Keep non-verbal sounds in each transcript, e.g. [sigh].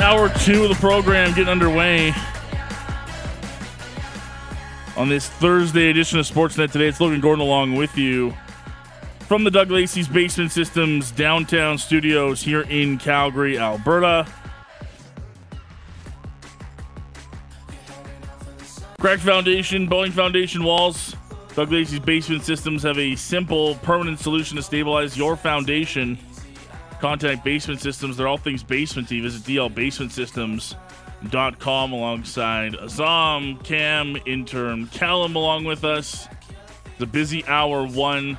Hour two of the program getting underway. On this Thursday edition of Sportsnet today, it's Logan Gordon along with you from the Doug Lacey's Basement Systems downtown studios here in Calgary, Alberta. Cracked foundation, bowing foundation walls. Doug Lacey's Basement Systems have a simple, permanent solution to stabilize your foundation. Contact Basement Systems. They're all things basement You Visit dlbasementsystems.com alongside Azam, Cam, intern Callum along with us. The busy hour one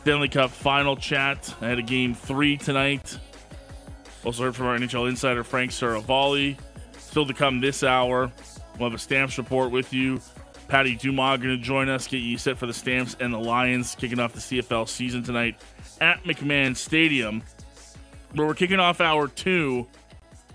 Stanley Cup final chat. I had a game three tonight. Also heard from our NHL insider Frank Seravalli. Still to come this hour. We'll have a stamps report with you. Patty Dumas going to join us, get you set for the Stamps and the Lions kicking off the CFL season tonight at McMahon Stadium where we're kicking off hour two,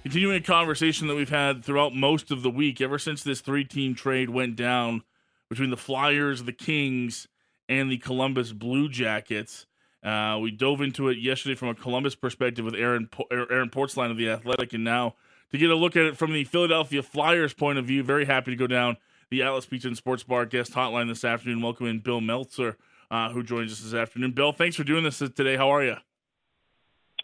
continuing a conversation that we've had throughout most of the week, ever since this three team trade went down between the Flyers, the Kings, and the Columbus Blue Jackets. Uh, we dove into it yesterday from a Columbus perspective with Aaron Aaron Portzline of the Athletic, and now to get a look at it from the Philadelphia Flyers point of view, very happy to go down the Atlas Pizza and Sports Bar guest hotline this afternoon. Welcome in Bill Meltzer, uh, who joins us this afternoon. Bill, thanks for doing this today. How are you?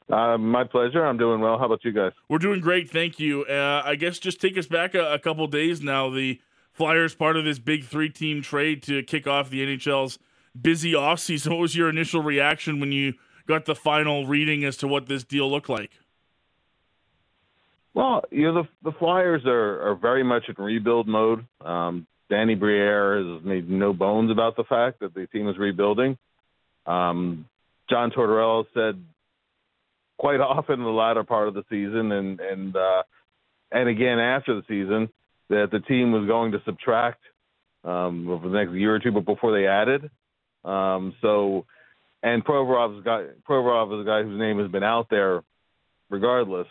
Uh, my pleasure. I'm doing well. How about you guys? We're doing great. Thank you. Uh, I guess just take us back a, a couple days now. The Flyers part of this big three team trade to kick off the NHL's busy offseason. [laughs] What was your initial reaction when you got the final reading as to what this deal looked like? Well, you know, the, the Flyers are, are very much in rebuild mode. Um, Danny Briere has made no bones about the fact that the team is rebuilding. Um, John Tortorella said quite often in the latter part of the season, and and uh, and again after the season, that the team was going to subtract um, over the next year or two, but before they added. Um, so, and Provorov's guy, Provorov is a guy whose name has been out there, regardless.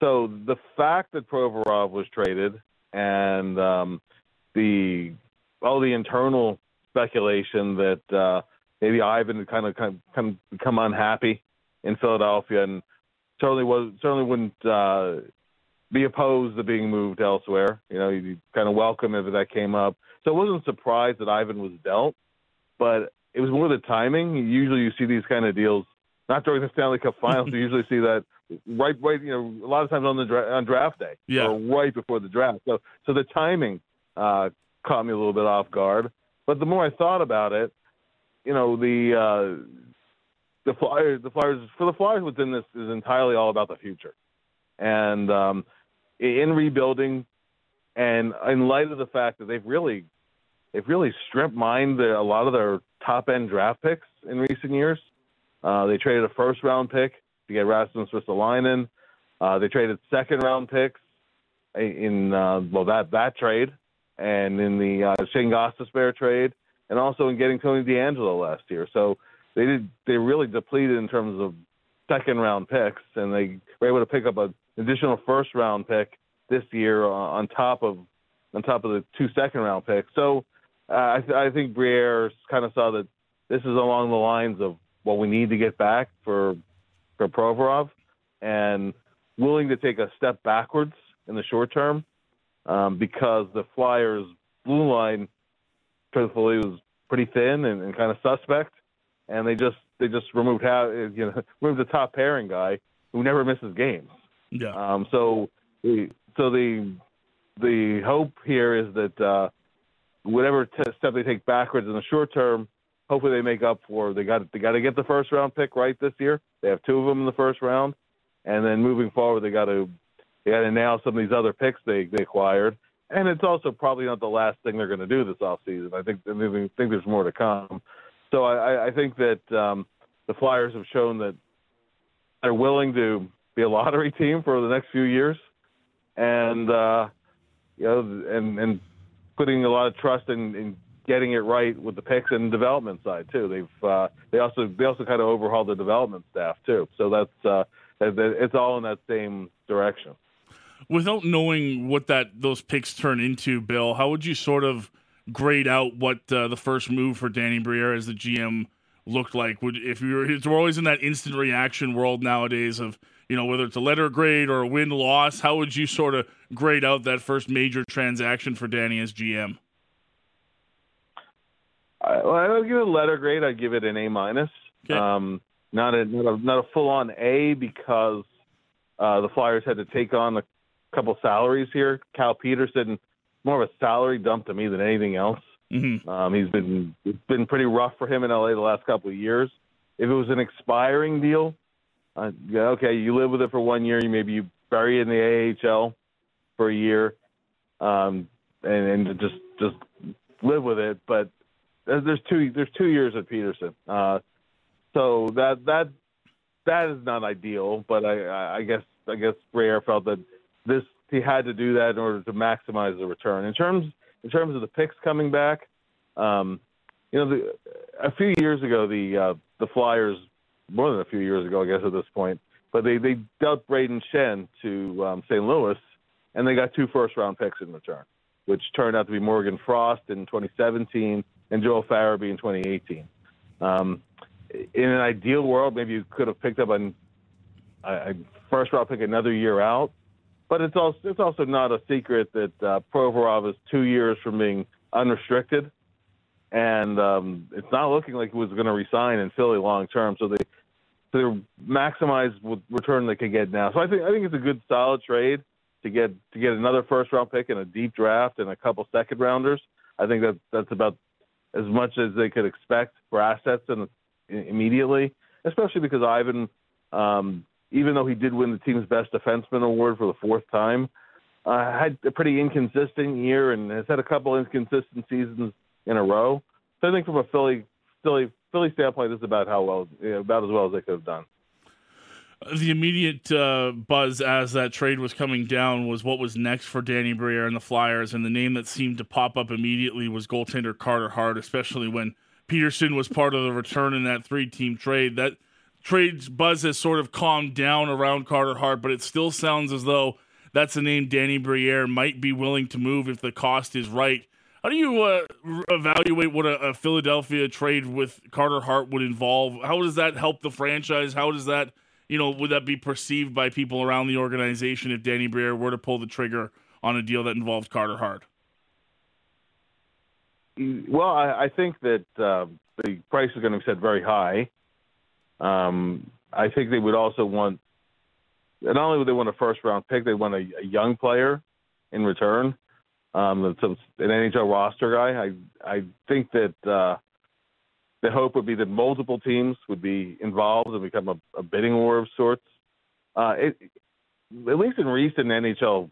So the fact that Provorov was traded and um, the all the internal speculation that uh, maybe Ivan kind of kind of, kind of become unhappy in Philadelphia, and certainly was certainly wouldn't uh, be opposed to being moved elsewhere. You know, you kind of welcome if that came up. So I wasn't surprised that Ivan was dealt, but it was more the timing. Usually, you see these kind of deals not during the Stanley Cup Finals. you [laughs] usually see that right, right. You know, a lot of times on the dra- on draft day, yeah. or right before the draft. So, so the timing uh, caught me a little bit off guard. But the more I thought about it, you know, the uh, the Flyers, the Flyers for the Flyers within this is entirely all about the future, and um, in rebuilding, and in light of the fact that they've really, they've really stripped mined the, a lot of their top end draft picks in recent years. Uh, they traded a first round pick to get Rasmus Ristolainen. Uh, they traded second round picks in uh, well that that trade, and in the uh, Shane trade, and also in getting Tony DeAngelo last year. So they did they really depleted in terms of second round picks, and they were able to pick up an additional first round pick this year on top of on top of the two second round picks. So uh, I, th- I think Briere kind of saw that this is along the lines of what we need to get back for for Provorov, and willing to take a step backwards in the short term um, because the Flyers' blue line, truthfully, was pretty thin and, and kind of suspect and they just they just removed how you know [laughs] removed the top pairing guy who never misses games. Yeah. Um. So the so the the hope here is that uh, whatever t- step they take backwards in the short term, hopefully they make up for. They got they got to get the first round pick right this year. They have two of them in the first round, and then moving forward they got to they got to nail some of these other picks they they acquired. And it's also probably not the last thing they're going to do this off season. I think I think there's more to come. So I, I think that um, the Flyers have shown that they're willing to be a lottery [laughs] team for the next few years, and uh, you know, and and putting a lot of trust in, in getting it right with the picks and development side too. They've uh, they also they also kind of overhauled the development staff too. So that's uh, it's all in that same direction. Without knowing what that those picks turn into, Bill, how would you sort of grade out what uh, the first move for Danny Briere as the GM looked like? Would if you were, we're always in that instant reaction world nowadays of you know whether it's a letter grade or a win loss. How would you sort of grade out that first major transaction for Danny as GM? I, well, I would give it a letter grade. I'd give it an A minus. Okay. Um, not a not a, not a full on A because uh, the Flyers had to take on a couple salaries here. Cal Petersen, more of a salary dump to me than anything else. Mm-hmm. Um, he's been it's been pretty rough for him in LA the last couple of years. If it was an expiring deal, uh, yeah, okay, you live with it for one year. You maybe you bury it in the AHL for a year, um, and, and just just live with it. But there's two there's two years at Petersen, uh, so that that that is not ideal. But I, I guess I guess Briere felt that this he had to do that in order to maximize the return. In terms in terms of the picks coming back, um, you know, the, a few years ago the uh, the Flyers, more than a few years ago, I guess at this point, but they they dealt Brayden Schenn to um, St. Louis, and they got two first round picks in return, which turned out to be Morgan Frost in 2017 and Joel Farabee in 2018. Um, in an ideal world, maybe you could have picked up a, a first round pick another year out, but it's also it's also not a secret that uh, Provorov is two years from being unrestricted, and um, it's not looking like he was going to resign in Philly long term. So they they maximize what return they can get now. So I think I think it's a good solid trade to get to get another first round pick and a deep draft and a couple second rounders. I think that that's about as much as they could expect for assets immediately, especially because Ivan, um, even though he did win the team's best defenseman award for the fourth time, uh, had a pretty inconsistent year and has had a couple inconsistent seasons in a row. So I think from a Philly Philly Philly standpoint, this is about how well about as well as they could have done the immediate uh, buzz as that trade was coming down was what was next for Danny Briere and the Flyers, and the name that seemed to pop up immediately was goaltender Carter Hart, especially when Petersen was part of the return in that three-team trade. That trade's buzz has sort of calmed down around Carter Hart, but it still sounds as though that's a name Danny Briere might be willing to move if the cost is right. How do you uh, evaluate what a, a Philadelphia trade with Carter Hart would involve? How does that help the franchise? How does that – you know, would that be perceived by people around the organization if Danny Briere were to pull the trigger on a deal that involved Carter Hart? Well, I, I think that uh, the price is going to be set very high. Um, I think they would also want, not only would they want a first round pick, they want a, a young player in return, um, an NHL roster guy. I I think that uh, the hope would be that multiple teams would be involved and become a, a bidding war of sorts. Uh, it, at least in recent NHL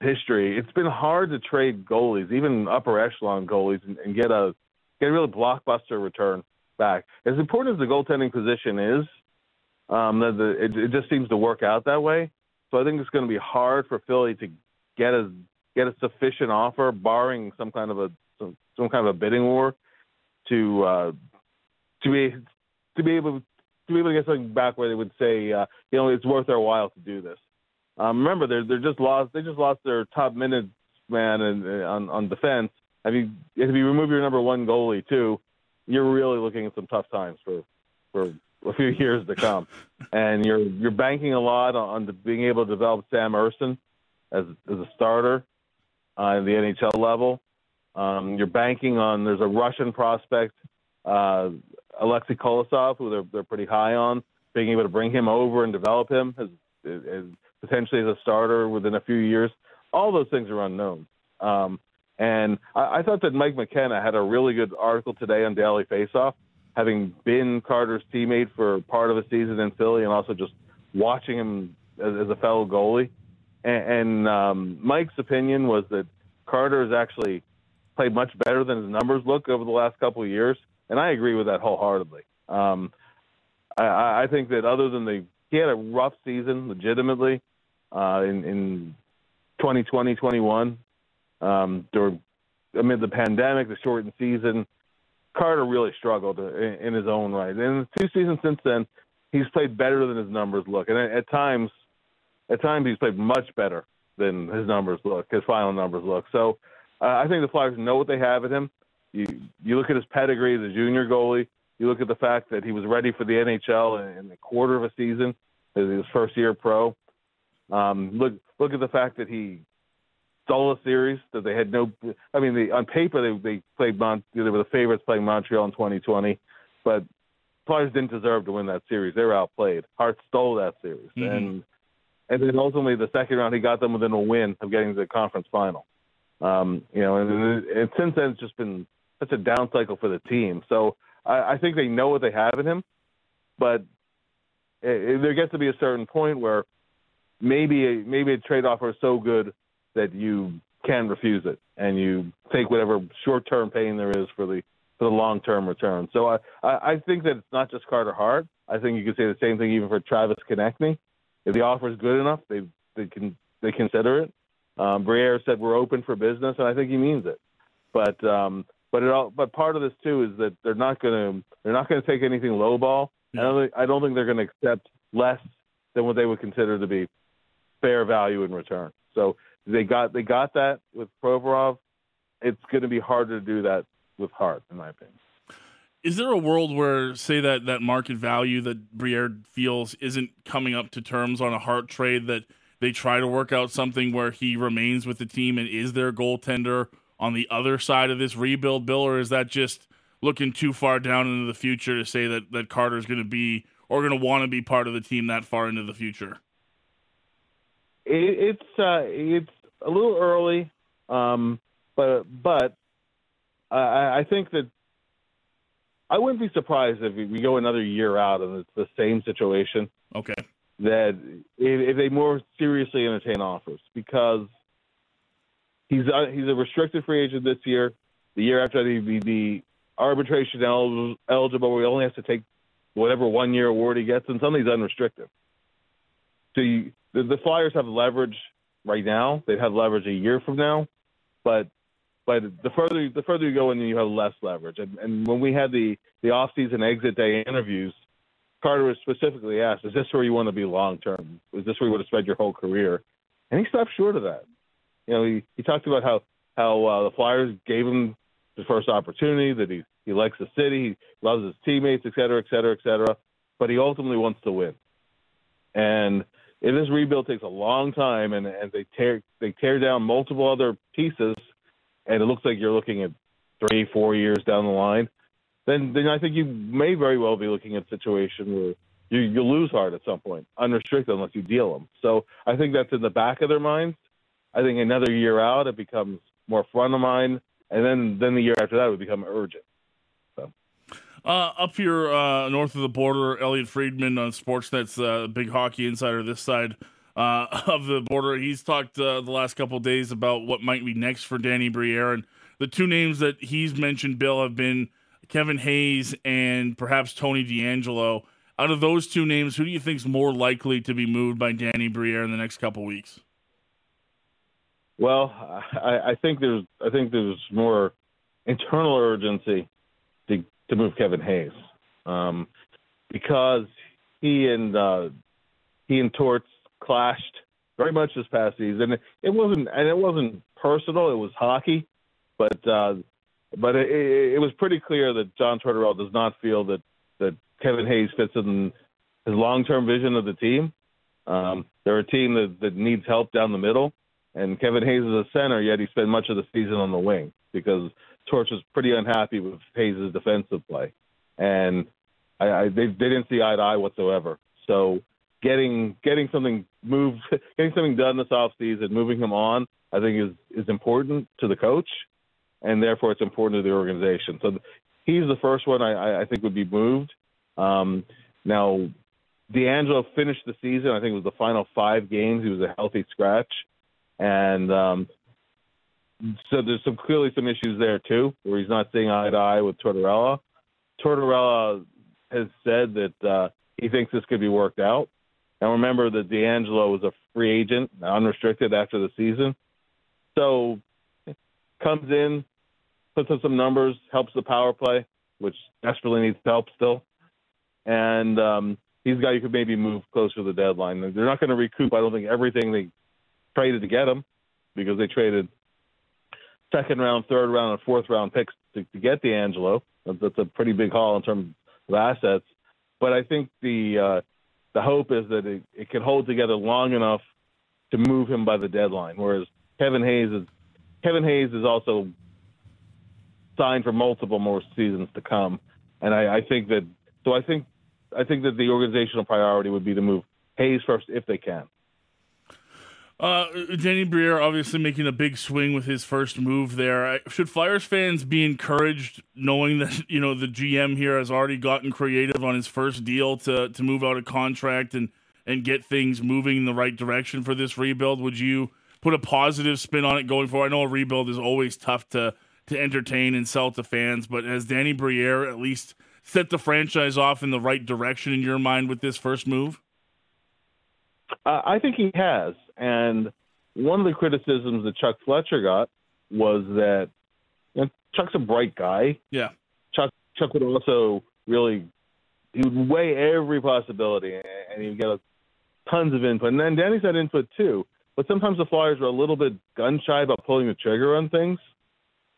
history, it's been hard to trade goalies, even upper echelon goalies, and, and get a get a really blockbuster return back. As important as the goaltending position is, um, the, the, it, it just seems to work out that way. So I think it's going to be hard for Philly to get a get a sufficient offer, barring some kind of a some, some kind of a bidding war, to uh, to be to be able to be able to get something back where they would say, uh, you know, it's worth their while to do this. Um, remember, they're they're just lost. They just lost their top minutes man and on on defense. I mean, if you remove your number one goalie too, you're really looking at some tough times for for a few years to come. [laughs] and you're you're banking a lot on, on being able to develop Sam Ersson as as a starter uh, in the NHL level. Um, you're banking on there's a Russian prospect uh, Alexei Kolosov, who they're they're pretty high on, being able to bring him over and develop him as, as potentially as a starter within a few years. All those things are unknown. Um, and I, I thought that Mike McKenna had a really good article today on Daily Faceoff, having been Carter's teammate for part of a season in Philly, and also just watching him as, as a fellow goalie. And, and um, Mike's opinion was that Carter has actually played much better than his numbers look over the last couple of years and I agree with that wholeheartedly. Um, I, I think that other than the he had a rough season, legitimately, uh, in, in 2020, 21. Um, during, amid the pandemic, the shortened season, Carter really struggled in, in his own right. And in the two seasons since then, he's played better than his numbers look, and at, at times, at times he's played much better than his numbers look, his final numbers look. So uh, I think the Flyers know what they have in him. You you look at his pedigree as a junior goalie. You look at the fact that he was ready for the NHL in, a quarter of a season, as his first year pro. Um, look look at the fact that he stole a series that they had no. I mean, they, on paper they they played Mont. They were the favorites playing Montreal in 2020, but Flyers didn't deserve to win that series. They were outplayed. Hart stole that series, mm-hmm. and and then ultimately the second round he got them within a win of getting to the conference final. Um, you know, and, and since then it's just been such a down cycle for the team. So I, I think they know what they have in him, but it, there gets to be a certain point where maybe a, maybe a trade offer is so good that you can refuse it and you take whatever short term pain there is for the for the long term return. So I, I think that it's not just Carter Hart. I think you could say the same thing even for Travis Konecny. If the offer is good enough, they they can they consider it. Um, Briere said we're open for business, and I think he means it. But um, but it all, but part of this too is that they're not going to they're not going to take anything lowball. Yeah. I don't think, I don't think they're going to accept less than what they would consider to be fair value in return. So they got they got that with Provorov. It's going to be harder to do that with Hart, in my opinion. Is there a world where, say that that market value that Briere feels isn't coming up to terms on a Hart trade that they try to work out something where he remains with the team and is their goaltender on the other side of this rebuild, Bill, or is that just looking too far down into the future to say that that Carter's going to be or going to want to be part of the team that far into the future? It, it's uh, it's a little early, um, but but I, I think that I wouldn't be surprised if we go another year out and it's the same situation. Okay. That if, if they more seriously entertain offers because he's a, uh, he's a restricted free agent this year. The year after he'd be the arbitration eligible, where he only has to take whatever one year award he gets, and suddenly he's unrestricted. So you, the, the Flyers have leverage right now. They'd have leverage a year from now, but but the further the further you go in, you have less leverage. And, and when we had the the off season exit day interviews, Carter was specifically asked, "Is this where you want to be long term? Is this where you want to spend your whole career?" And he stopped short of that. You know, he, he talked about how how uh, the Flyers gave him the first opportunity, that he he likes the city, he loves his teammates, et cetera, et cetera, et cetera. But he ultimately wants to win. And if this rebuild takes a long time, and and they tear they tear down multiple other pieces and it looks like you're looking at three, four years down the line, then then I think you may very well be looking at a situation where you you lose Hart at some point, unrestricted unless you deal them. So I think that's in the back of their minds. I think another year out it becomes more front of mind, and then then the year after that would become urgent. Uh, up here uh, north of the border, Elliot Friedman on Sportsnet's uh, big hockey insider this side uh, [laughs] of the border. He's talked uh, the last couple days about what might be next for Danny Briere, and the two names that he's mentioned, Bill, have been Kevin Hayes and perhaps Tony DeAngelo. Out of those two names, who do you think is more likely to be moved by Danny Briere in the next couple weeks? Well, I, I think there's I think there's more internal urgency to move Kevin Hayes um, because he and uh, he and Torts clashed very much this past season. It wasn't, and it wasn't personal. It was hockey, but uh, but it, it was pretty clear that John Tortorella does not feel that that Kevin Hayes fits in his long-term vision of the team. Um, they're a team that, that needs help down the middle, and Kevin Hayes is a center, yet he spent much of the season on the wing because Torts was pretty unhappy with Hayes' defensive play, and I, I, they, they didn't see eye to eye whatsoever. So getting getting something moved, [laughs] getting something done this off season, moving him on, I think is is important to the coach, and therefore it's important to the organization. So he's the first one I, I think would be moved. Um, now, DeAngelo finished the season. I think it was the final five games. He was a healthy scratch, and um, so there's some clearly some issues there too, where he's not seeing eye to eye with Tortorella. Tortorella has said that uh, he thinks this could be worked out, And remember that DeAngelo was a free agent, unrestricted after the season. So comes in, puts up some numbers, helps the power play, which desperately needs help still. And um, he's a guy you could maybe move closer to the deadline. They're not going to recoup, I don't think, everything they traded to get him because they traded second round, third round, and fourth round picks to, to get DeAngelo. That's a pretty big haul in terms of assets. But I think the uh, the hope is that it, it can hold together long enough to move him by the deadline. Whereas Kevin Hayes is Kevin Hayes is also signed for multiple more seasons to come, and I, I think that so I think I think that the organizational priority would be to move Hayes first if they can. Uh, Danny Briere obviously making a big swing with his first move there. Should Flyers fans be encouraged, knowing that [laughs] you know the GM here has already gotten creative on his first deal to to move out a contract and and get things moving in the right direction for this rebuild? Would you put a positive spin on it going forward? I know a rebuild is always tough to to entertain and sell to fans, but has Danny Briere at least set the franchise off in the right direction in your mind with this first move? Uh, I think he has. And one of the criticisms that Chuck Fletcher got was that you know, Chuck's a bright guy. Yeah. Chuck Chuck would also really he would weigh every possibility and he would get tons of input. And then Danny's had input too. But sometimes the Flyers were a little bit gun shy about pulling the trigger on things.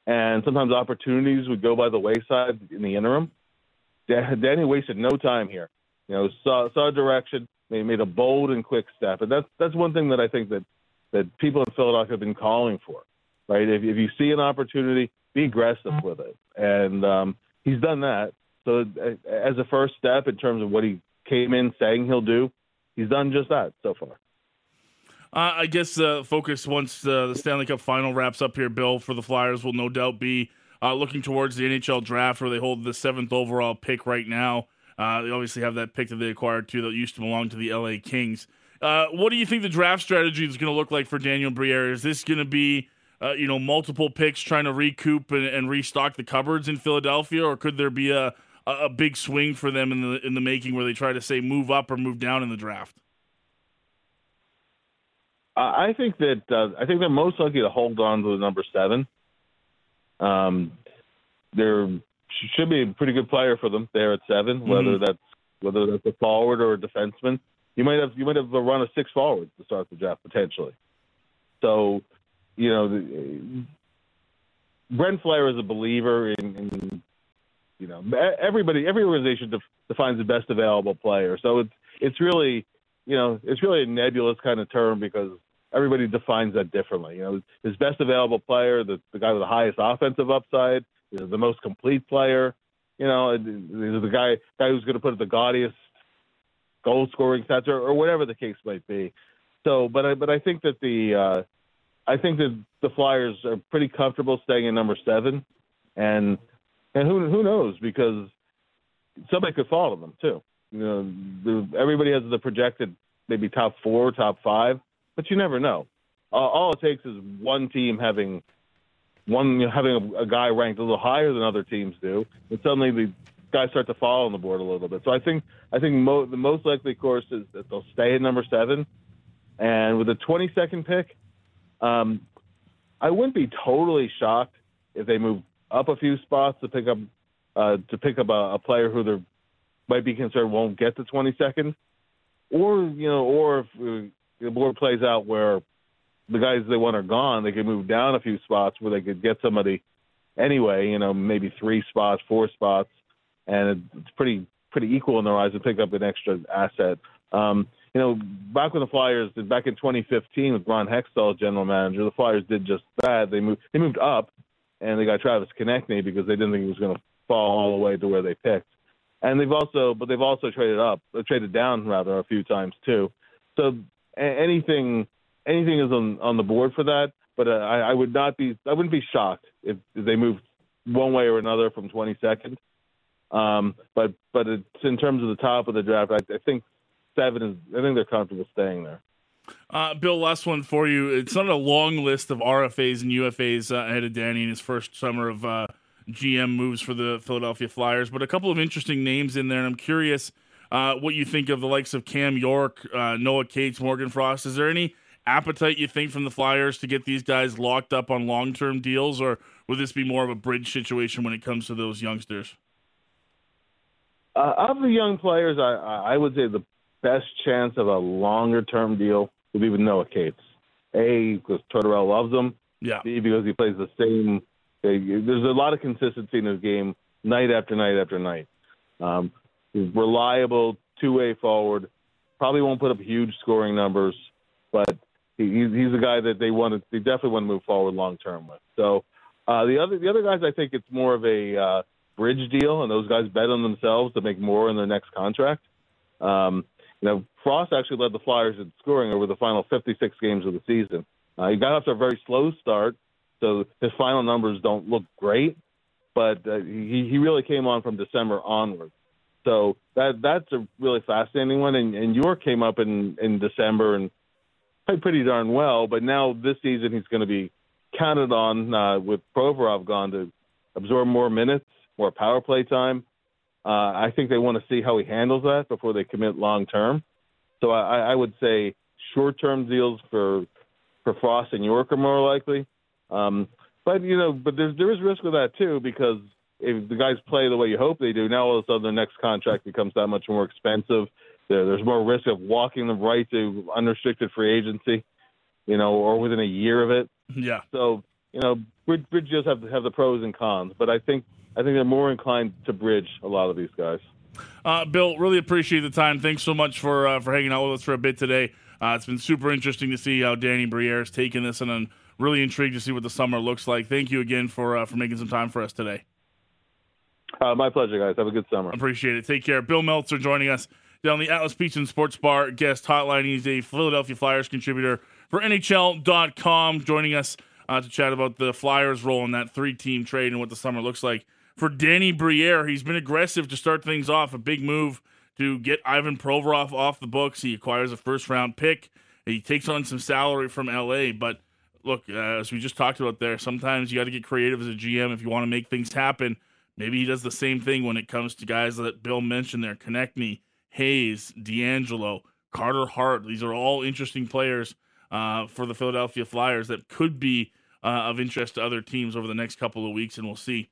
And sometimes opportunities would go by the wayside in the interim. Danny wasted no time here. You know, saw saw direction, they made a bold and quick step, and that's that's one thing that I think that that people in Philadelphia have been calling for. Right? If, if you see an opportunity, be aggressive with it, and um, he's done that. So as a first step in terms of what he came in saying he'll do, he's done just that so far. Uh, I guess the uh, focus once uh, the Stanley Cup final wraps up here, Bill, for the Flyers will no doubt be uh, looking towards the NHL draft where they hold the seventh overall pick right now. Uh, they obviously have that pick that they acquired too that used to belong to the LA Kings. Uh, what do you think the draft strategy is going to look like for Daniel Briere? Is this going to be uh, you know multiple picks trying to recoup and, and, restock the cupboards in Philadelphia, or could there be a a big swing for them in the in the making where they try to say move up or move down in the draft? I think that uh, I think they're most likely to hold on to the number seven. Um, they're should be a pretty good player for them there at 7 mm-hmm. whether that's whether that's a forward or a defenseman. You might have you might have a run of six forwards to start the draft potentially. So, you know, the, Brent Flair is a believer in, in you know everybody every organization def, defines the best available player. So it's it's really you know it's really a nebulous kind of term because everybody defines that differently. You know, his best available player, the the guy with the highest offensive upside the most complete player. You know, the guy guy who's going to put the gaudiest goal scoring stats or, or whatever the case might be. So, but I but I think that the uh, I think that the Flyers are pretty comfortable staying in number seven, and and who who knows because somebody could fall to them too. You know, the, everybody has the projected maybe top four, top five, but you never know. Uh, all it takes is one team having one you know, having a, a guy ranked a little higher than other teams do, and suddenly the guys start to fall on the board a little bit. So I think I think mo- the most likely course is that they'll stay at number seven, and with a 22nd pick, um, I wouldn't be totally shocked if they move up a few spots to pick up uh, to pick up a, a player who they might be concerned won't get the 22nd, or you know, or if uh, the board plays out where the guys they want are gone, they could move down a few spots where they could get somebody anyway. You know, maybe three spots, four spots, and it's pretty pretty equal in their eyes to pick up an extra asset. Um, you know, back when the Flyers did back in 2015 with Ron Hextall general manager, the Flyers did just that. They moved they moved up, and they got Travis Konecny because they didn't think he was going to fall all the way to where they picked. And they've also, but they've also traded up, traded down rather a few times too. So anything anything is on on the board for that. But uh, I, I would not be I wouldn't be shocked if, if they moved one way or another from 22nd. Um, but but it's in terms of the top of the draft, I, I think seven is. I think they're comfortable staying there. Uh, Bill, last one for you. It's not a long list of RFAs and UFAs uh, ahead of Danny in his first summer of uh, GM moves for the Philadelphia Flyers, but a couple of interesting names in there. And I'm curious uh, what you think of the likes of Cam York, uh, Noah Cates, Morgan Frost. Is there any appetite you think from the Flyers to get these guys locked up on long term deals, or would this be more of a bridge situation when it comes to those youngsters? Uh, of the young players, I, I would say the best chance of a longer term deal would be with Noah Cates. A, because Tortorella loves him. Yeah. B, because he plays the same. There's a lot of consistency in his game, night after night after night. Um, he's reliable, two way forward. Probably won't put up huge scoring numbers, but he, he's a guy that they want to. They definitely want to move forward long term with. So uh, the other the other guys, I think it's more of a uh, bridge deal, and those guys bet on themselves to make more in their next contract. Um, you know, Frost actually led the Flyers in scoring over the final 56 games of the season. Uh, he got off to a very slow start, so his final numbers don't look great, but uh, he he really came on from December onward. So that that's a really fascinating one. And, and York came up in in December and played pretty darn well, but now this season he's going to be counted on uh, with Provorov gone to absorb more minutes, more power play time. Uh, I think they want to see how he handles that before they commit long term. So I, I would say short term deals for for Frost and York are more likely. Um, but you know, but there's there is risk with that too because if the guys play the way you hope they do, now all of a sudden their next contract becomes that much more expensive. There, there's more risk of walking them right to unrestricted free agency, you know, or within a year of it. Yeah. So you know, bridge, bridge deals have have the pros and cons, but I think I think they're more inclined to bridge a lot of these guys. Uh, Bill, really appreciate the time. Thanks so much for uh, for hanging out with us for a bit today. Uh, it's been super interesting to see how Danny Briere has taken this, and I'm really intrigued to see what the summer looks like. Thank you again for uh, for making some time for us today. Uh, my pleasure, guys. Have a good summer. Appreciate it. Take care. Bill Meltzer joining us down the Atlas Pizza and Sports Bar guest hotline. He's a Philadelphia Flyers contributor for NHL.com, joining us uh, to chat about the Flyers' role in that three-team trade and what the summer looks like for Danny Briere. He's been aggressive to start things off. A big move to get Ivan Provorov off the books. He acquires a first-round pick. He takes on some salary from LA, but look, uh, as we just talked about there, sometimes you got to get creative as a GM if you want to make things happen. Maybe he does the same thing when it comes to guys that Bill mentioned there Konecny, Hayes, DeAngelo, Carter Hart. These are all interesting players uh, for the Philadelphia Flyers that could be uh, of interest to other teams over the next couple of weeks, and we'll see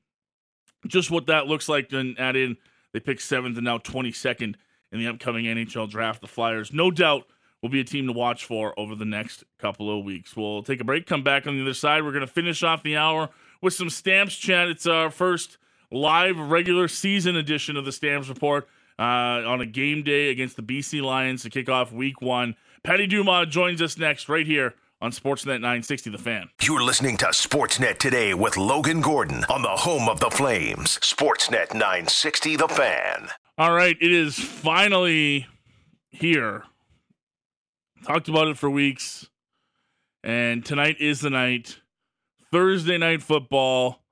just what that looks like. Then add in they pick seventh and now 22nd in the upcoming NHL draft. The Flyers, no doubt, will be a team to watch for over the next couple of weeks. We'll take a break, come back on the other side. We're going to finish off the hour with some Stamps chat. It's our first live regular season edition of the Stamps Report uh, on a game day against the BC Lions to kick off week one. Patty Dumas joins us next right here on Sportsnet 960 The Fan. You're listening to Sportsnet today with Logan Gordon on the home of the Flames. Sportsnet 960 The Fan. All right, it is finally here. Talked about it for weeks. And tonight is the night. Thursday night football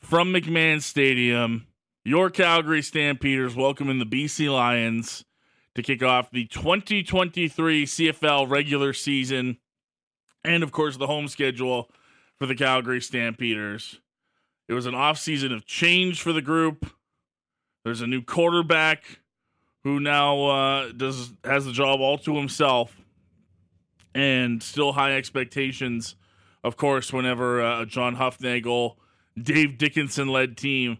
from McMahon Stadium. Your Calgary Stampeders welcoming the BC Lions to kick off the 2023 CFL regular season and, of course, the home schedule for the Calgary Stampeders. It was an offseason of change for the group. There's a new quarterback who now uh, does has the job all to himself, and still high expectations. Of course, whenever uh, John Hufnagel, Dave Dickenson led team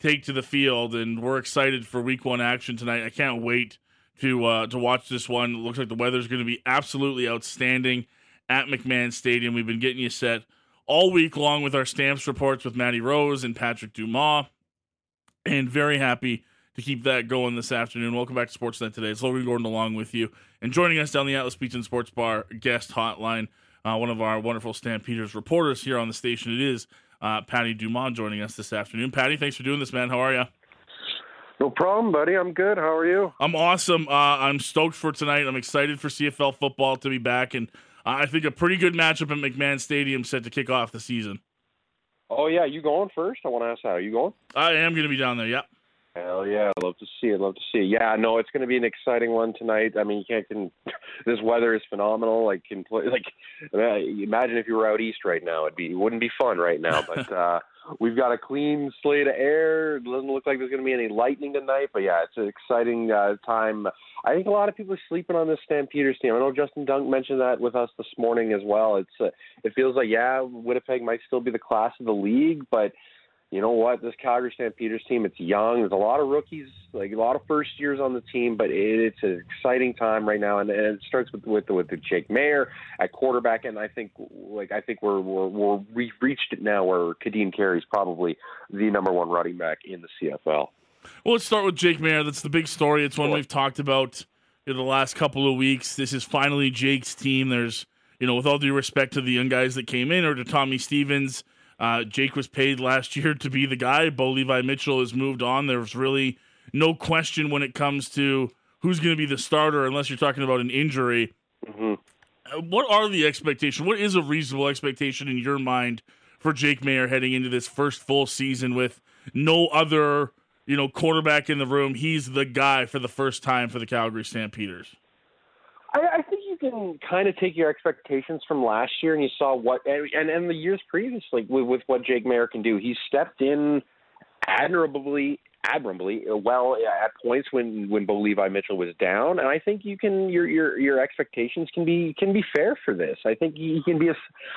take to the field, and we're excited for Week One action tonight. I can't wait to uh, to watch this one. It looks like the weather's going to be absolutely outstanding at McMahon Stadium. We've been getting you set all week long with our stamps reports with Matty Rose and Patrick Dumas, and very happy to keep that going this afternoon. Welcome back to Sportsnet today. It's Logan Gordon along with you, and joining us down the Atlas Beach and Sports Bar guest hotline, uh, one of our wonderful Stampeders reporters here on the station. It is uh, Patty Dumas joining us this afternoon. Patty, thanks for doing this, man. How are you? No problem, buddy. I'm good. How are you? I'm awesome. Uh, I'm stoked for tonight. I'm excited for CFL football to be back, and uh, I think a pretty good matchup at McMahon Stadium set to kick off the season. Oh yeah, you going first? I want to ask that. Are you going? I am going to be down there. Yep. Hell yeah, I'd love to see it. Love to see it. Yeah, no, it's going to be an exciting one tonight. I mean, you can't. Can, [laughs] this weather is phenomenal. Like, can play, like, imagine if you were out east right now. It'd be, it wouldn't be fun right now. But [laughs] uh, we've got a clean slate of air. It doesn't look like there's going to be any lightning tonight, but yeah, it's an exciting uh, time. I think a lot of people are sleeping on this Stampeders team. I know Justin Dunk mentioned that with us this morning as well. It's uh, it feels like yeah, Winnipeg might still be the class of the league, but you know what? This Calgary Stampeders team, it's young. There's a lot of rookies, like a lot of first years on the team, but it's an exciting time right now, and, and it starts with with with Jake Maier at quarterback, and I think like I think we're we're, we're we've reached it now where Kadeem Carey is probably the number one running back in the CFL. Well, let's start with Jake Maier. That's the big story. It's one we've talked about in the last couple of weeks. This is finally Jake's team. There's you know, with all due respect to the young guys that came in or to Tommy Stevens uh, Jake was paid last year to be the guy. Bo Levi Mitchell has moved on. There's really no question when it comes to who's going to be the starter, unless you're talking about an injury. Mm-hmm. Uh, what are the expectations? What is a reasonable expectation in your mind for Jake Maier heading into this first full season with no other, you know, quarterback in the room? He's the guy for the first time for the Calgary Stampeders. I, I think you can kind of take your expectations from last year, and you saw what and and the years previously with, with what Jake Maier can do. He stepped in admirably, admirably well at points when when Bo Levi Mitchell was down, and I think you can your your your expectations can be can be fair for this. I think he can be a.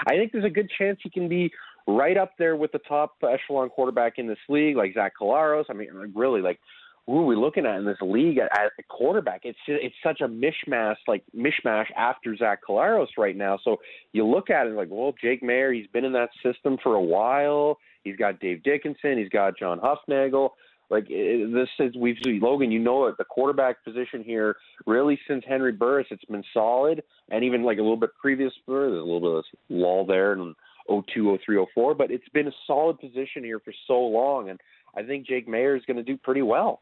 I think there's a good chance he can be right up there with the top echelon quarterback in this league, like Zach Collaros. I mean, really, like who are we looking at in this league at, at quarterback? It's it's such a mishmash, like mishmash after Zach Collaros right now. So you look at it like, well, Jake Maier, he's been in that system for a while. He's got Dave Dickenson, he's got John Hufnagel. Like this is we've Logan, you know it. The quarterback position here, really since Henry Burris, it's been solid, and even like a little bit previous, there's a little bit of lull there and 02, 03, 04, but it's been a solid position here for so long, and I think Jake Maier is going to do pretty well.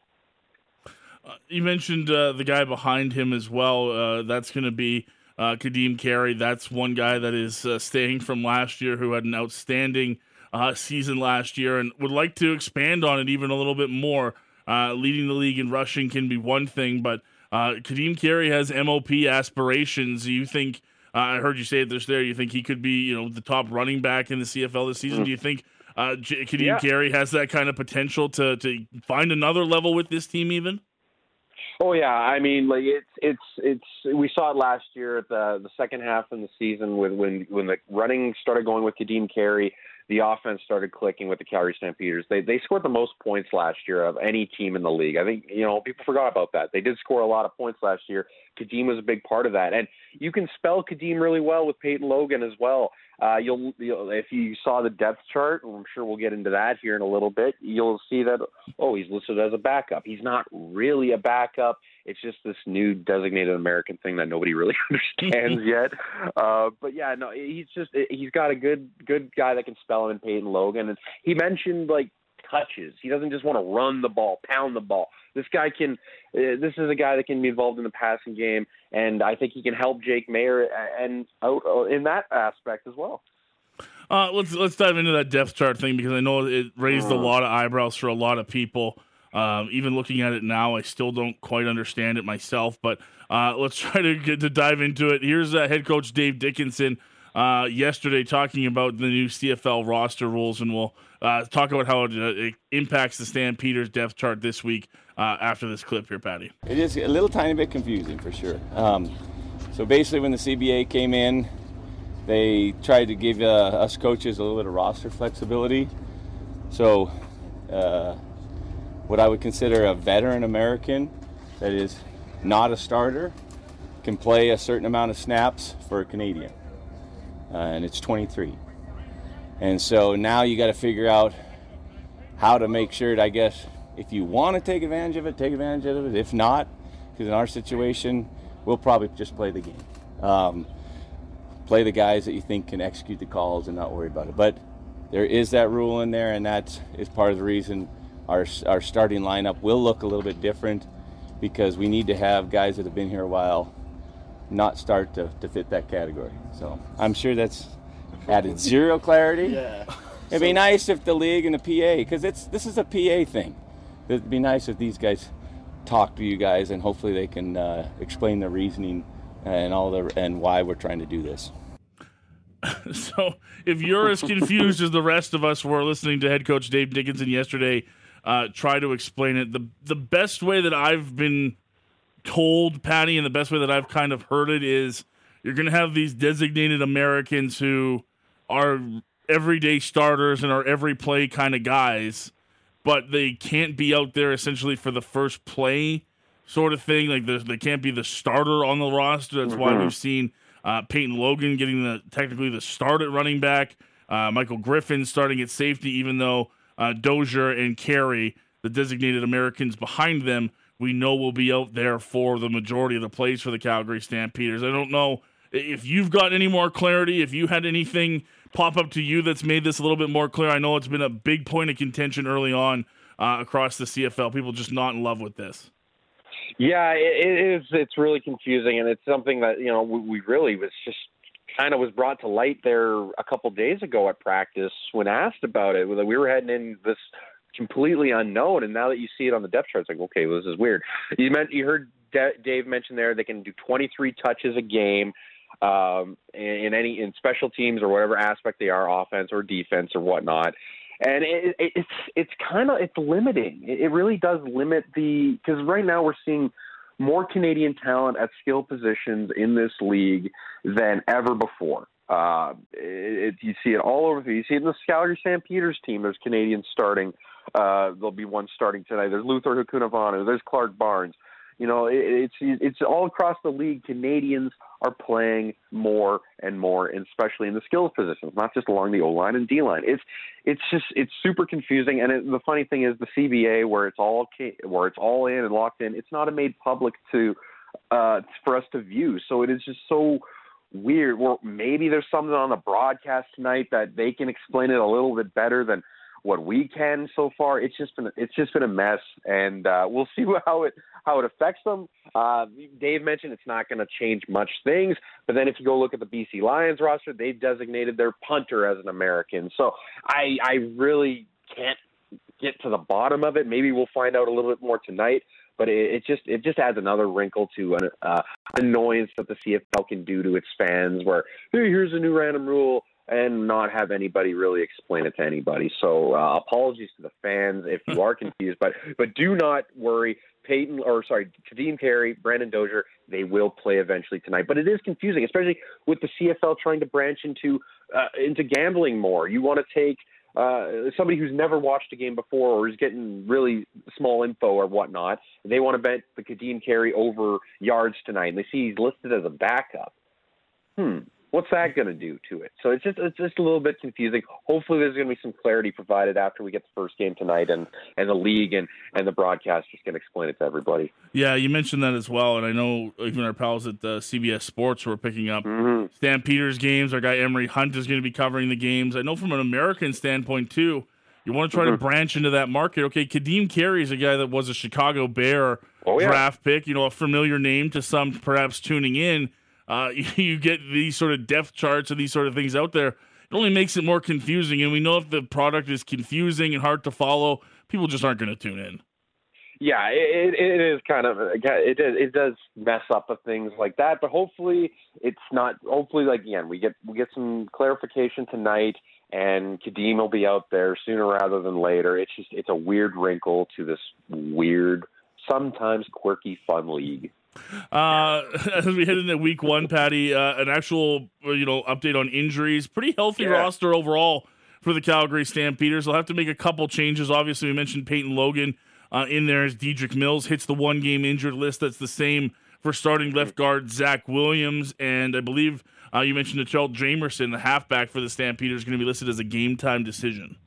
Uh, you mentioned uh, the guy behind him as well. Uh, that's going to be uh, Kadeem Carey. That's one guy that is uh, staying from last year who had an outstanding uh, season last year and would like to expand on it even a little bit more. leading the league in rushing can be one thing, but Kadeem Carey has MOP aspirations. You think? I heard you say it this there. You think he could be, you know, the top running back in the CFL this season? Mm. Do you think uh, J- Kadeem yeah. Carey has that kind of potential to to find another level with this team even? Oh yeah, I mean, like it's it's it's we saw it last year at the the second half of the season with when when the running started going with Kadeem Carey, the offense started clicking with the Calgary Stampeders. They they scored the most points last year of any team in the league. I think you know people forgot about that. They did score a lot of points last year. Kadeem was a big part of that, and you can spell Kadeem really well with Peyton Logan as well. Uh, you'll, you'll if you saw the depth chart, and I'm sure we'll get into that here in a little bit. You'll see that oh, he's listed as a backup. He's not really a backup. It's just this new designated American thing that nobody really [laughs] understands [laughs] yet. Uh, but yeah, no, he's just he's got a good good guy that can spell him in Peyton Logan, and he mentioned like touches. He doesn't just want to run the ball, pound the ball. This guy can. Uh, this is a guy that can be involved in the passing game, and I think he can help Jake Maier and out uh, in that aspect as well. Uh, let's let's dive into that depth chart thing because I know it raised a uh-huh. lot of eyebrows for a lot of people. Um, even looking at it now, I still don't quite understand it myself. But uh, let's [laughs] try to get to dive into it. Here's uh, head coach Dave Dickenson uh, yesterday talking about the new CFL roster rules, and we'll uh, talk about how it, uh, it, impacts the Stampeders depth chart this week uh, after this clip here, Patty. It is a little tiny bit confusing for sure. Um, so basically, when the CBA came in, they tried to give us coaches a little bit of roster flexibility. So, what I would consider a veteran American that is not a starter can play a certain amount of snaps for a Canadian, uh, and it's 23. And so now you got to figure out how to make sure, that, I guess, if you want to take advantage of it, take advantage of it. If not, because in our situation, we'll probably just play the game. Um, play the guys that you think can execute the calls and not worry about it. But there is that rule in there, and that is part of the reason our, our starting lineup will look a little bit different because we need to have guys that have been here a while not start to, to fit that category. So I'm sure that's added [laughs] zero clarity. yeah. It'd so, be nice if the league and the PA, because it's this is a PA thing. It'd be nice if these guys talk to you guys and hopefully they can uh, explain the reasoning and all the and why we're trying to do this. [laughs] so if you're as confused as the rest of us were listening to head coach Dave Dickenson yesterday uh, try to explain it, the the best way that I've been told, Patty, and the best way that I've kind of heard it is you're going to have these designated Americans who are everyday starters and are every play kind of guys, but they can't be out there essentially for the first play sort of thing. Like they can't be the starter on the roster. That's mm-hmm. why we've seen uh, Peyton Logan getting the technically the start at running back. Uh, Michael Griffin starting at safety, even though uh, Dozier and Carey, the designated Americans behind them, we know will be out there for the majority of the plays for the Calgary Stampeders. I don't know if you've got any more clarity, if you had anything pop up to you that's made this a little bit more clear. I know it's been a big point of contention early on uh, across the CFL. People just not in love with this. Yeah, it, it is. It's really confusing, and it's something that you know we, we really was just kind of was brought to light there a couple days ago at practice when asked about it. We were heading in this completely unknown, and now that you see it on the depth chart, it's like, okay, well, this is weird. You meant you heard De- Dave mention there they can do 23 touches a game um, in, in any in special teams or whatever aspect they are, offense or defense or whatnot and it, it, it's it's kind of it's limiting. It, it really does limit the because right now we're seeing more Canadian talent at skill positions in this league than ever before. Uh, it, you see it all over. You see it in the Calgary peters team. There's Canadians starting. Uh, there'll be one starting tonight. There's Luther Hakunavanu. There's Clark Barnes. You know, it, it's it's all across the league. Canadians are playing more and more, and especially in the skills positions, not just along the O line and D line. It's it's just it's super confusing. And it, the funny thing is, the CBA where it's all where it's all in and locked in, it's not made public to uh, for us to view. So it is just so weird. Well, maybe there's something on the broadcast tonight that they can explain it a little bit better than what we can so far. It's just been it's just been a mess, and uh, we'll [laughs] see how it how it affects them. Uh, Dave mentioned it's not going to change much things, but then if you go look at the BC Lions roster, they've designated their punter as an American. So I I really can't get to the bottom of it. Maybe we'll find out a little bit more tonight. But it, it just it just adds another wrinkle to an uh, annoyance that the CFL can do to its fans. Where hey, here's a new random rule and not have anybody really explain it to anybody. So uh, apologies to the fans if you are [laughs] confused, but but do not worry. Peyton or sorry, Kadeem Carey, Brandon Dozier, they will play eventually tonight. But it is confusing, especially with the CFL trying to branch into uh, into gambling more. You want to take uh, somebody who's never watched a game before or is getting really small info or whatnot. They want to bet the Kadeem Carey over yards tonight, and they see he's listed as a backup. Hmm what's that going to do to it? So it's just it's just a little bit confusing. Hopefully, there's going to be some clarity provided after we get the first game tonight, and and the league and and the broadcasters can explain it to everybody. Yeah, you mentioned that as well, and I know even our pals at the CBS Sports were picking up mm-hmm. Stampeders games. Our guy Emory Hunt is going to be covering the games. I know from an American standpoint too. You want to try mm-hmm. to branch into that market. Okay, Kadeem Carey is a guy that was a Chicago Bear oh, yeah. draft pick. You know, a familiar name to some perhaps tuning in uh, [laughs] you get these sort of depth charts and these sort of things out there, it only makes it more confusing. And we know if the product is confusing and hard to follow, people just aren't going to tune in. Yeah, it, it is kind of it does it does mess up with things like that, but hopefully it's not. Hopefully, like again, we get we get some clarification tonight, and Kadeem will be out there sooner rather than later. It's just it's a weird wrinkle to this weird, sometimes quirky, fun league. Uh, [laughs] as we head into week one, Patty, uh, an actual you know update on injuries. Pretty healthy yeah. roster overall for the Calgary Stampeders. They'll have to make a couple changes. Obviously, we mentioned Peyton Logan uh, in there as Dedrick Mills hits the one game injured list. That's the same for starting left guard Zach Williams, and I believe uh, you mentioned Charles Jamerson, the halfback for the Stampeders, going to be listed as a game time decision.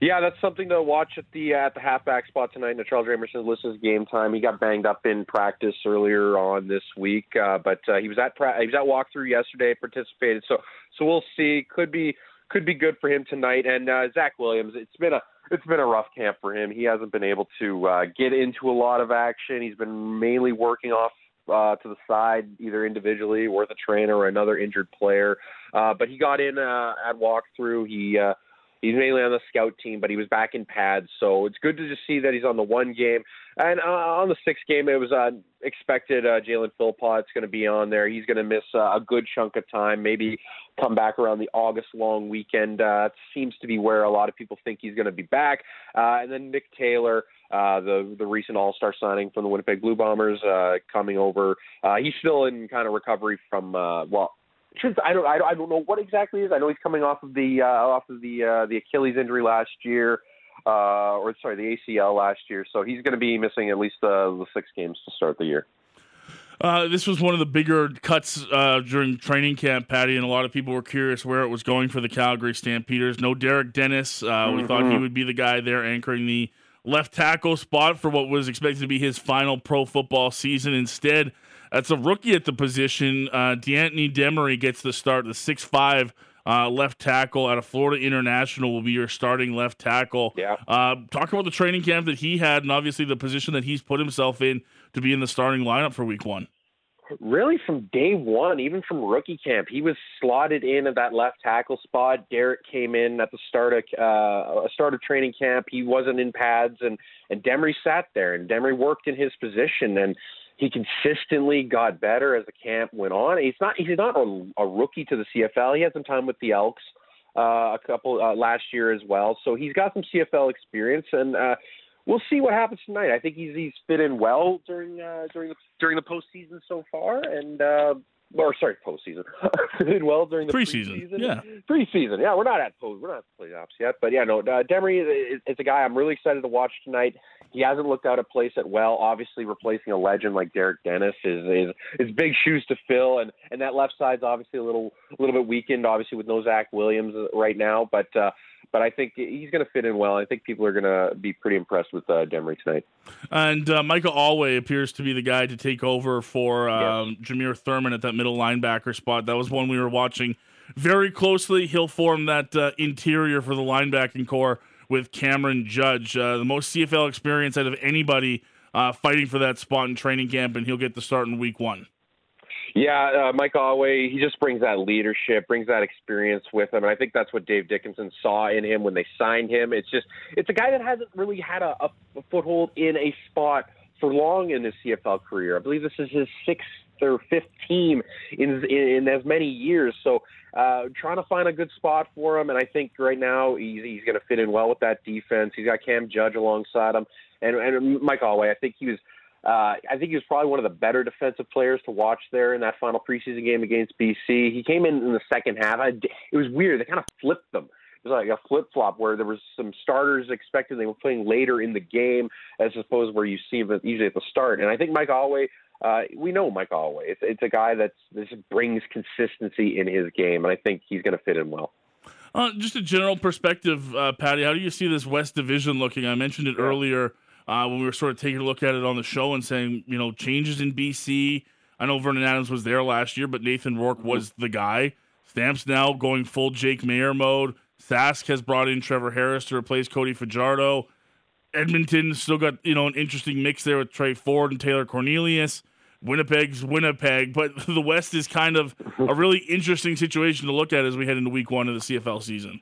Yeah, that's something to watch at the at the halfback spot tonight. Charles Jamerson listed game time. He got banged up in practice earlier on this week, uh, but uh, he was at pra- he was at walkthrough yesterday, participated. So so we'll see. Could be could be good for him tonight. And uh, Zach Williams, it's been a it's been a rough camp for him. He hasn't been able to uh, get into a lot of action. He's been mainly working off uh, to the side, either individually or with a trainer or another injured player. Uh, but he got in uh, at walkthrough. He uh, he's mainly on the scout team, but he was back in pads, so it's good to just see that he's on the one game. And uh, on the sixth game, it was uh, expected uh, Jalen Philpot's going to be on there. He's going to miss uh, a good chunk of time, maybe come back around the August long weekend. Uh, seems to be where a lot of people think he's going to be back. Uh, and then Nick Taylor, uh, the the recent All Star signing from the Winnipeg Blue Bombers, uh, coming over. Uh, he's still in kind of recovery from uh, well. I don't, I don't, I don't know what exactly is. I know he's coming off of the uh, off of the uh, the Achilles injury last year uh, or sorry, the ACL last year. So he's going to be missing at least uh, the six games to start the year. Uh, this was one of the bigger cuts uh, during training camp, Patty, and a lot of people were curious where it was going for the Calgary Stampeders. No Derek Dennis. Uh, mm-hmm. We thought he would be the guy there anchoring the left tackle spot for what was expected to be his final pro football season. Instead, that's a rookie at the position. Uh, D'Anthony Demery gets the start, the six-five uh, left tackle out of Florida International will be your starting left tackle. Yeah. Uh, talk about the training camp that he had, and obviously the position that he's put himself in to be in the starting lineup for Week One. Really, from day one, even from rookie camp, he was slotted in at that left tackle spot. Derek came in at the start of uh, start of training camp. He wasn't in pads, and and Demery sat there, and Demery worked in his position, and he consistently got better as the camp went on. He's not he's not a, a rookie to the CFL. He had some time with the Elks uh, a couple uh, last year as well, so he's got some CFL experience, and uh, we'll see what happens tonight. I think he's he's fit in well during uh, during the during the postseason so far, and uh, or sorry, postseason. [laughs] did well during the preseason. preseason. Yeah, preseason. Yeah, we're not at post. We're not at playoffs yet, but yeah, no. Uh, Demery is, is a guy I'm really excited to watch tonight. He hasn't looked out of place at well. Obviously, replacing a legend like Derek Dennis is is is big shoes to fill, and and that left side's obviously a little a little bit weakened, obviously with no Zach Williams right now, but. uh but I think he's going to fit in well. I think people are going to be pretty impressed with uh, Demery tonight. And uh, Micah Awe appears to be the guy to take over for um, yes. Jameer Thurman at that middle linebacker spot. That was one we were watching very closely. He'll form that uh, interior for the linebacking core with Cameron Judge, uh, the most CFL experience out of anybody uh, fighting for that spot in training camp, and he'll get the start in week one. Yeah, uh, Micah Awe, he just brings that leadership, brings that experience with him, and I think that's what Dave Dickenson saw in him when they signed him. It's just, it's a guy that hasn't really had a, a, foothold in a spot for long in his CFL career. I believe this is his sixth or fifth team in in, in as many years. So, uh, trying to find a good spot for him, and I think right now he's he's going to fit in well with that defense. He's got Cam Judge alongside him, and and Micah Awe. I think he was uh, I think he was probably one of the better defensive players to watch there in that final preseason game against BC. He came in in the second half. I, it was weird. They kind of flipped them. It was like a flip flop where there was some starters expected they were playing later in the game as opposed where you see them usually at the start. And I think Micah Awe, uh, we know Micah Awe. It's, it's a guy that just brings consistency in his game, and I think he's going to fit in well. Uh, just a general perspective, uh, Patty. How do you see this West Division looking? I mentioned it yeah. earlier uh, when we were sort of taking a look at it on the show and saying, you know, changes in BC. I know Vernon Adams was there last year, but Nathan Rourke was the guy. Stamps now going full Jake Maier mode. Sask has brought in Trevor Harris to replace Cody Fajardo. Edmonton still got you know an interesting mix there with Tre Ford and Taylor Cornelius. Winnipeg's Winnipeg, but [laughs] the West is kind of a really interesting situation to look at as we head into Week One of the CFL season.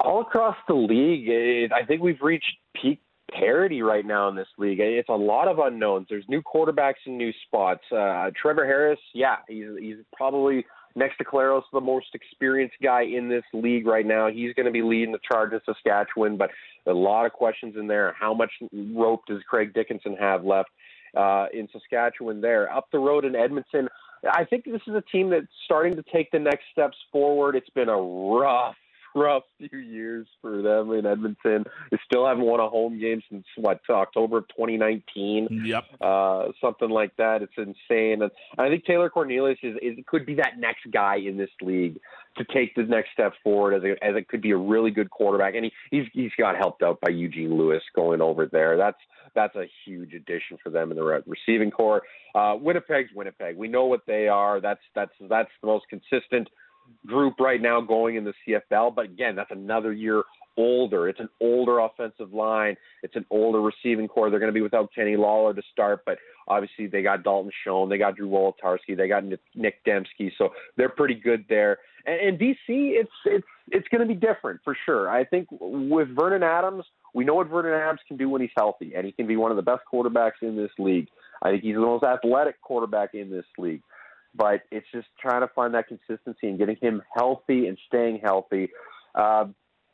All across the league, it, I think we've reached peak parity right now in this league. It's a lot of unknowns. There's new quarterbacks in new spots. Uh, Trevor Harris, yeah, he's he's probably next to Collaros the most experienced guy in this league right now. He's going to be leading the charge in Saskatchewan, but a lot of questions in there. How much rope does Craig Dickenson have left uh, in Saskatchewan? There, up the road in Edmonton. I think this is a team that's starting to take the next steps forward. It's been a rough rough few years for them in Edmonton. They still haven't won a home game since what October of 2019. Yep, uh, something like that. It's insane. And I think Taylor Cornelius is, is could be that next guy in this league to take the next step forward as a, as it could be a really good quarterback. And he, he's he's got helped out by Eugene Lewis going over there. That's that's a huge addition for them in the receiving core. Uh, Winnipeg's Winnipeg. We know what they are. That's that's that's the most consistent group right now going in the CFL. But again, that's another year older. It's an older offensive line. It's an older receiving core. They're going to be without Kenny Lawler to start, but Obviously, they got Dalton Schoen, they got Drew Wolitarsky, they got Nick Demski, so they're pretty good there. And, and BC, it's it's it's going to be different for sure. I think with Vernon Adams, we know what Vernon Adams can do when he's healthy, and he can be one of the best quarterbacks in this league. I think he's the most athletic quarterback in this league. But it's just trying to find that consistency and getting him healthy and staying healthy. Uh,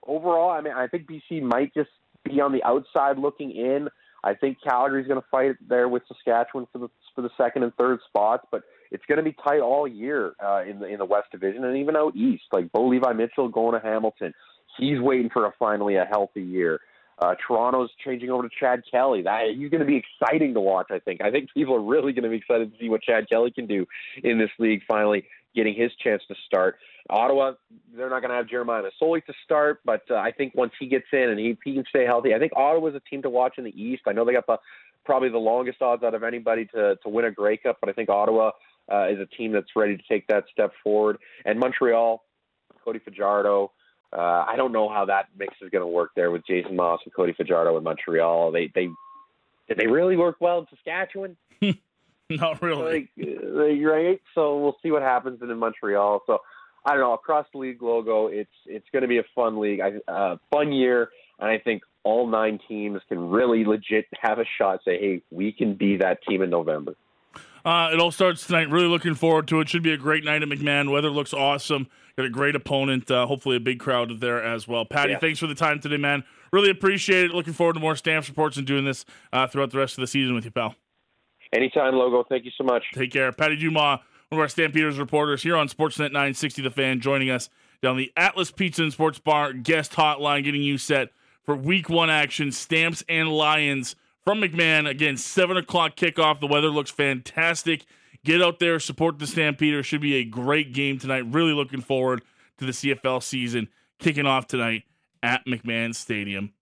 overall, I mean, I think BC might just be on the outside looking in. I think Calgary's going to fight there with Saskatchewan for the for the second and third spots, but it's going to be tight all year uh, in the in the West Division and even out east. Like Bo Levi Mitchell going to Hamilton, he's waiting for a finally a healthy year. Uh, Toronto's changing over to Chad Kelly. That he's going to be exciting to watch. I think. I think people are really going to be excited to see what Chad Kelly can do in this league. Finally, getting his chance to start. Ottawa, they're not going to have Jeremiah Masoli to start, but uh, I think once he gets in and he, he can stay healthy, I think Ottawa's a team to watch in the East. I know they got the probably the longest odds out of anybody to to win a Grey Cup, but I think Ottawa uh, is a team that's ready to take that step forward. And Montreal, Cody Fajardo. Uh, I don't know how that mix is going to work there with Jason Maas and Cody Fajardo in Montreal. They they did they really work well in Saskatchewan? [laughs] Not really. Like, right. So we'll see what happens in Montreal. So I don't know. Across the league logo, it's it's going to be a fun league, a uh, fun year, and I think all nine teams can really legit have a shot. Say, hey, we can be that team in November. Uh, it all starts tonight. Really looking forward to it. Should be a great night at McMahon. Weather looks awesome. Got a great opponent. Uh, hopefully, a big crowd there as well. Patty, yeah. thanks for the time today, man. Really appreciate it. Looking forward to more Stamps reports and doing this uh, throughout the rest of the season with you, pal. Anytime, Logo. Thank you so much. Take care. Patty Dumas, one of our Stampeders reporters here on Sportsnet 960 The Fan, joining us down the Atlas Pizza and Sports Bar guest hotline, getting you set for week one action. Stamps and Lions from McMahon. Again, 7 o'clock kickoff. The weather looks fantastic. Get out there, support the Stampeders. Should be a great game tonight. Really looking forward to the CFL season kicking off tonight at McMahon Stadium.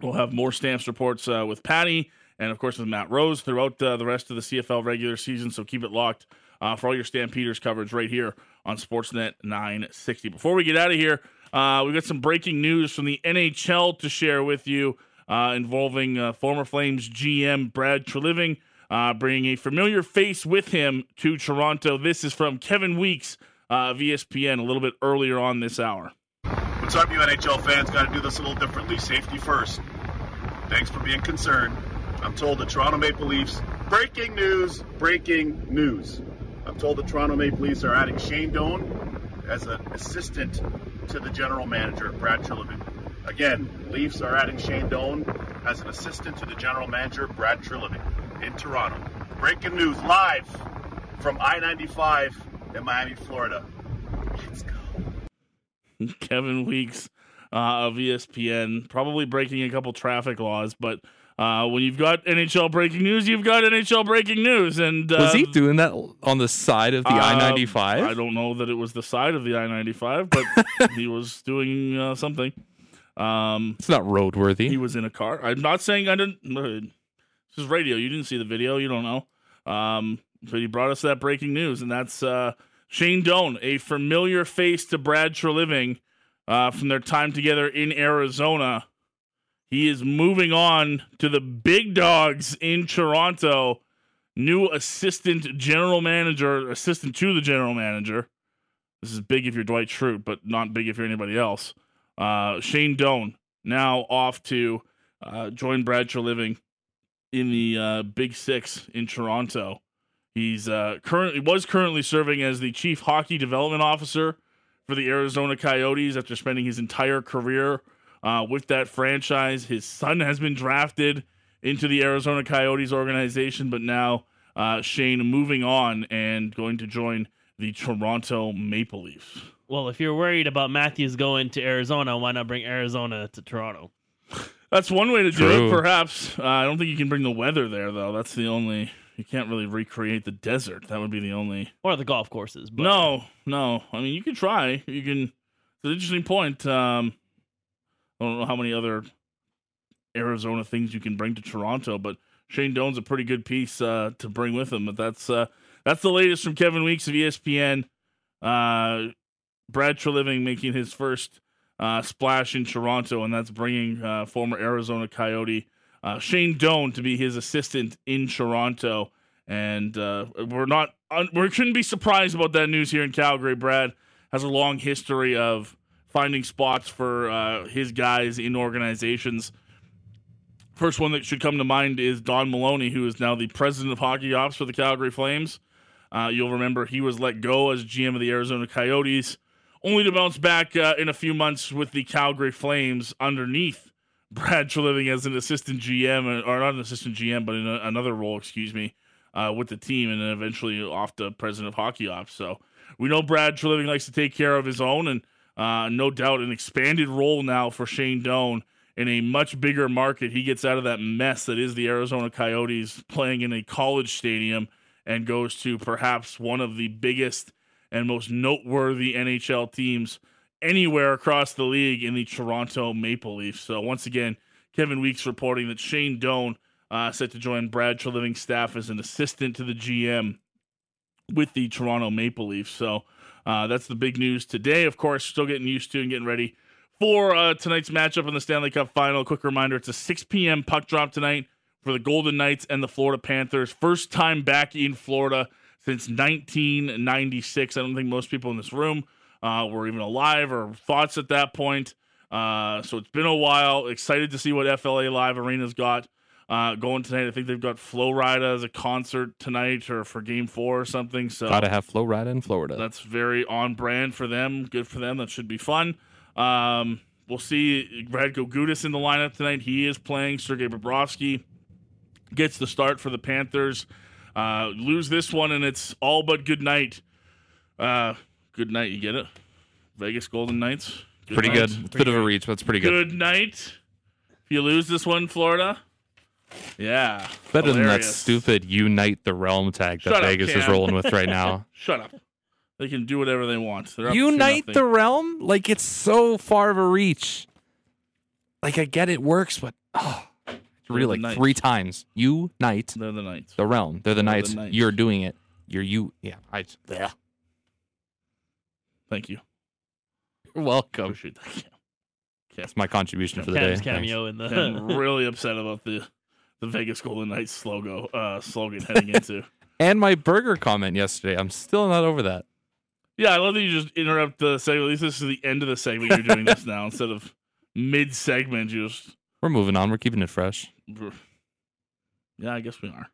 We'll have more Stamps reports uh, with Patty and, of course, with Matt Rose throughout uh, the rest of the CFL regular season. So keep it locked uh, for all your Stampeders coverage right here on Sportsnet 960. Before we get out of here, uh, we've got some breaking news from the NHL to share with you uh, involving uh, former Flames GM Brad Treliving, uh, bringing a familiar face with him to Toronto. This is from Kevin Weekes uh, of ESPN a little bit earlier on this hour. What's up, you NHL fans? Got to do this a little differently. Safety first. Thanks for being concerned. I'm told the Toronto Maple Leafs. Breaking news! Breaking news! I'm told the Toronto Maple Leafs are adding Shane Doan as an assistant to the general manager, Brad Treliving. Again, Leafs are adding Shane Doan as an assistant to the general manager, Brad Treliving, in Toronto. Breaking news live from I 95 in Miami, Florida. Let's go. [laughs] Kevin Weekes uh, of ESPN, probably breaking a couple traffic laws, but uh, when you've got NHL breaking news, you've got NHL breaking news. And uh, was he doing that on the side of the uh, I ninety five? I don't know that it was the side of the I ninety five, but [laughs] he was doing uh, something. Um, it's not roadworthy. He was in a car. I'm not saying I didn't. This is radio. You didn't see the video. You don't know. Um, but he brought us that breaking news, and that's uh, Shane Doan, a familiar face to Brad Treliving uh, from their time together in Arizona. He is moving on to the big dogs in Toronto. New assistant general manager, assistant to the general manager. This is big if you're Dwight Schrute, but not big if you're anybody else. Uh, Shane Doan now off to uh, join Brad Treliving in the uh, Big Six in Toronto. He's uh, currently was currently serving as the chief hockey development officer for the Arizona Coyotes after spending his entire career uh, with that franchise. His son has been drafted into the Arizona Coyotes organization, but now uh, Shane moving on and going to join the Toronto Maple Leafs. Well, if you're worried about Matthews going to Arizona, why not bring Arizona to Toronto? That's one way to True. do it, perhaps. Uh, I don't think you can bring the weather there, though. That's the only. You can't really recreate the desert. That would be the only. Or the golf courses. But... No, no. I mean, you can try. You can. It's an interesting point. Um, I don't know how many other Arizona things you can bring to Toronto, but Shane Doan's a pretty good piece uh, to bring with him. But that's uh, that's the latest from Kevin Weekes of ESPN. Uh, Brad Treliving making his first uh, splash in Toronto, and that's bringing uh, former Arizona Coyote uh, Shane Doan to be his assistant in Toronto. And uh, we're not, we shouldn't be surprised about that news here in Calgary. Brad has a long history of finding spots for uh, his guys in organizations. First one that should come to mind is Don Maloney, who is now the president of hockey ops for the Calgary Flames. Uh, you'll remember he was let go as GM of the Arizona Coyotes, only to bounce back uh, in a few months with the Calgary Flames underneath [laughs] Brad Treliving as an assistant GM, or not an assistant GM, but in a, another role, excuse me, uh, with the team, and then eventually off to president of hockey ops. So we know Brad Treliving likes to take care of his own, and uh, no doubt an expanded role now for Shane Doan in a much bigger market. He gets out of that mess that is the Arizona Coyotes playing in a college stadium and goes to perhaps one of the biggest and most noteworthy NHL teams anywhere across the league in the Toronto Maple Leafs. So once again, Kevin Weekes reporting that Shane Doan uh, set to join Brad Treliving's staff as an assistant to the GM with the Toronto Maple Leafs. So uh, that's the big news today. Of course, still getting used to and getting ready for uh, tonight's matchup in the Stanley Cup Final. Quick reminder: it's a 6 p.m. puck drop tonight for the Golden Knights and the Florida Panthers. First time back in Florida since 1996. I don't think most people in this room uh, were even alive or thoughts at that point. Uh, so it's been a while. Excited to see what FLA Live Arena's got uh, going tonight. I think they've got Flo Rida as a concert tonight or for Game Four or something. So gotta have Flo Rida in Florida. That's very on brand for them. Good for them. That should be fun. Um, we'll see Radko Gudas in the lineup tonight. He is playing. Sergei Bobrovsky gets the start for the Panthers. Uh, lose this one, and it's all but good night. Uh, good night. You get it? Vegas Golden Knights. Good pretty night. good. It's a bit of a reach, but it's pretty good. Good night. If you lose this one, Florida. Yeah. Better Hilarious. than that stupid Unite the Realm tag that Shut Vegas up, is rolling with right now. [laughs] Shut up. They can do whatever they want. Unite the Realm? Like, it's so far of a reach. Like, I get it works, but oh, it's really like three times. Unite. They're the Knights. The Realm. They're the, They're Knights. the Knights. You're doing it. You're you. Yeah. I. Yeah. Thank you. You're welcome. Appreciate that. That's my contribution for the day. cameo Thanks. in the. I'm [laughs] really upset about the the Vegas Golden Knights logo uh, slogan heading into. [laughs] and my burger comment yesterday. I'm still not over that. Yeah, I love that you just interrupt the segment. At least this is the end of the segment. You're doing this now [laughs] instead of mid segment. You just we're moving on. We're keeping it fresh. [laughs] Yeah, I guess we are.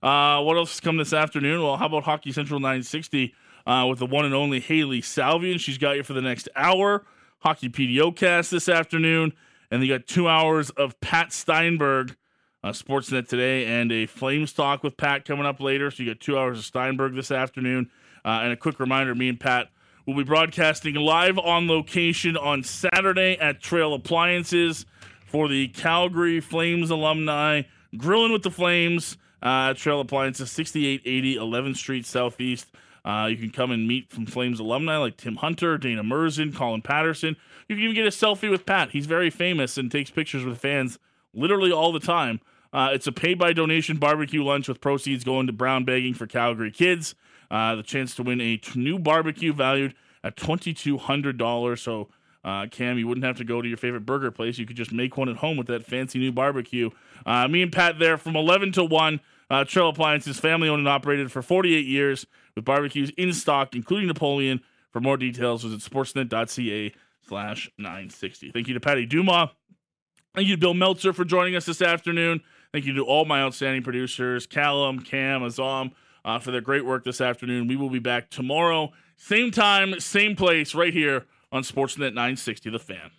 Uh, what else has come this afternoon? Well, how about Hockey Central 960 uh, with the one and only Hailey Salvian? She's got you for the next hour. Hockey PDO cast this afternoon, and you got two hours of Pat Steinberg uh, Sportsnet today, and a Flames talk with Pat coming up later. So you got two hours of Steinberg this afternoon. Uh, and a quick reminder: me and Pat will be broadcasting live on location on Saturday at Trail Appliances for the Calgary Flames alumni grilling with the Flames. Uh, Trail Appliances, 6880 11th Street Southeast. Uh, you can come and meet from Flames alumni like Tim Hunter, Dana Murzyn, Colin Patterson. You can even get a selfie with Pat. He's very famous and takes pictures with fans literally all the time. Uh, it's a pay by donation barbecue lunch with proceeds going to brown bagging for Calgary kids. Uh, the chance to win a new barbecue valued at $2,200. So, uh, Cam, you wouldn't have to go to your favorite burger place. You could just make one at home with that fancy new barbecue. Uh, me and Pat there from 11 to 1. Uh, Trail Appliances, family owned and operated for 48 years with barbecues in stock, including Napoleon. For more details, visit sportsnet.ca slash 960. Thank you to Patty Dumas. Thank you to Bill Meltzer for joining us this afternoon. Thank you to all my outstanding producers, Callum, Cam, Azam, uh, for their great work this afternoon. We will be back tomorrow, same time, same place, right here on Sportsnet 960, The Fan.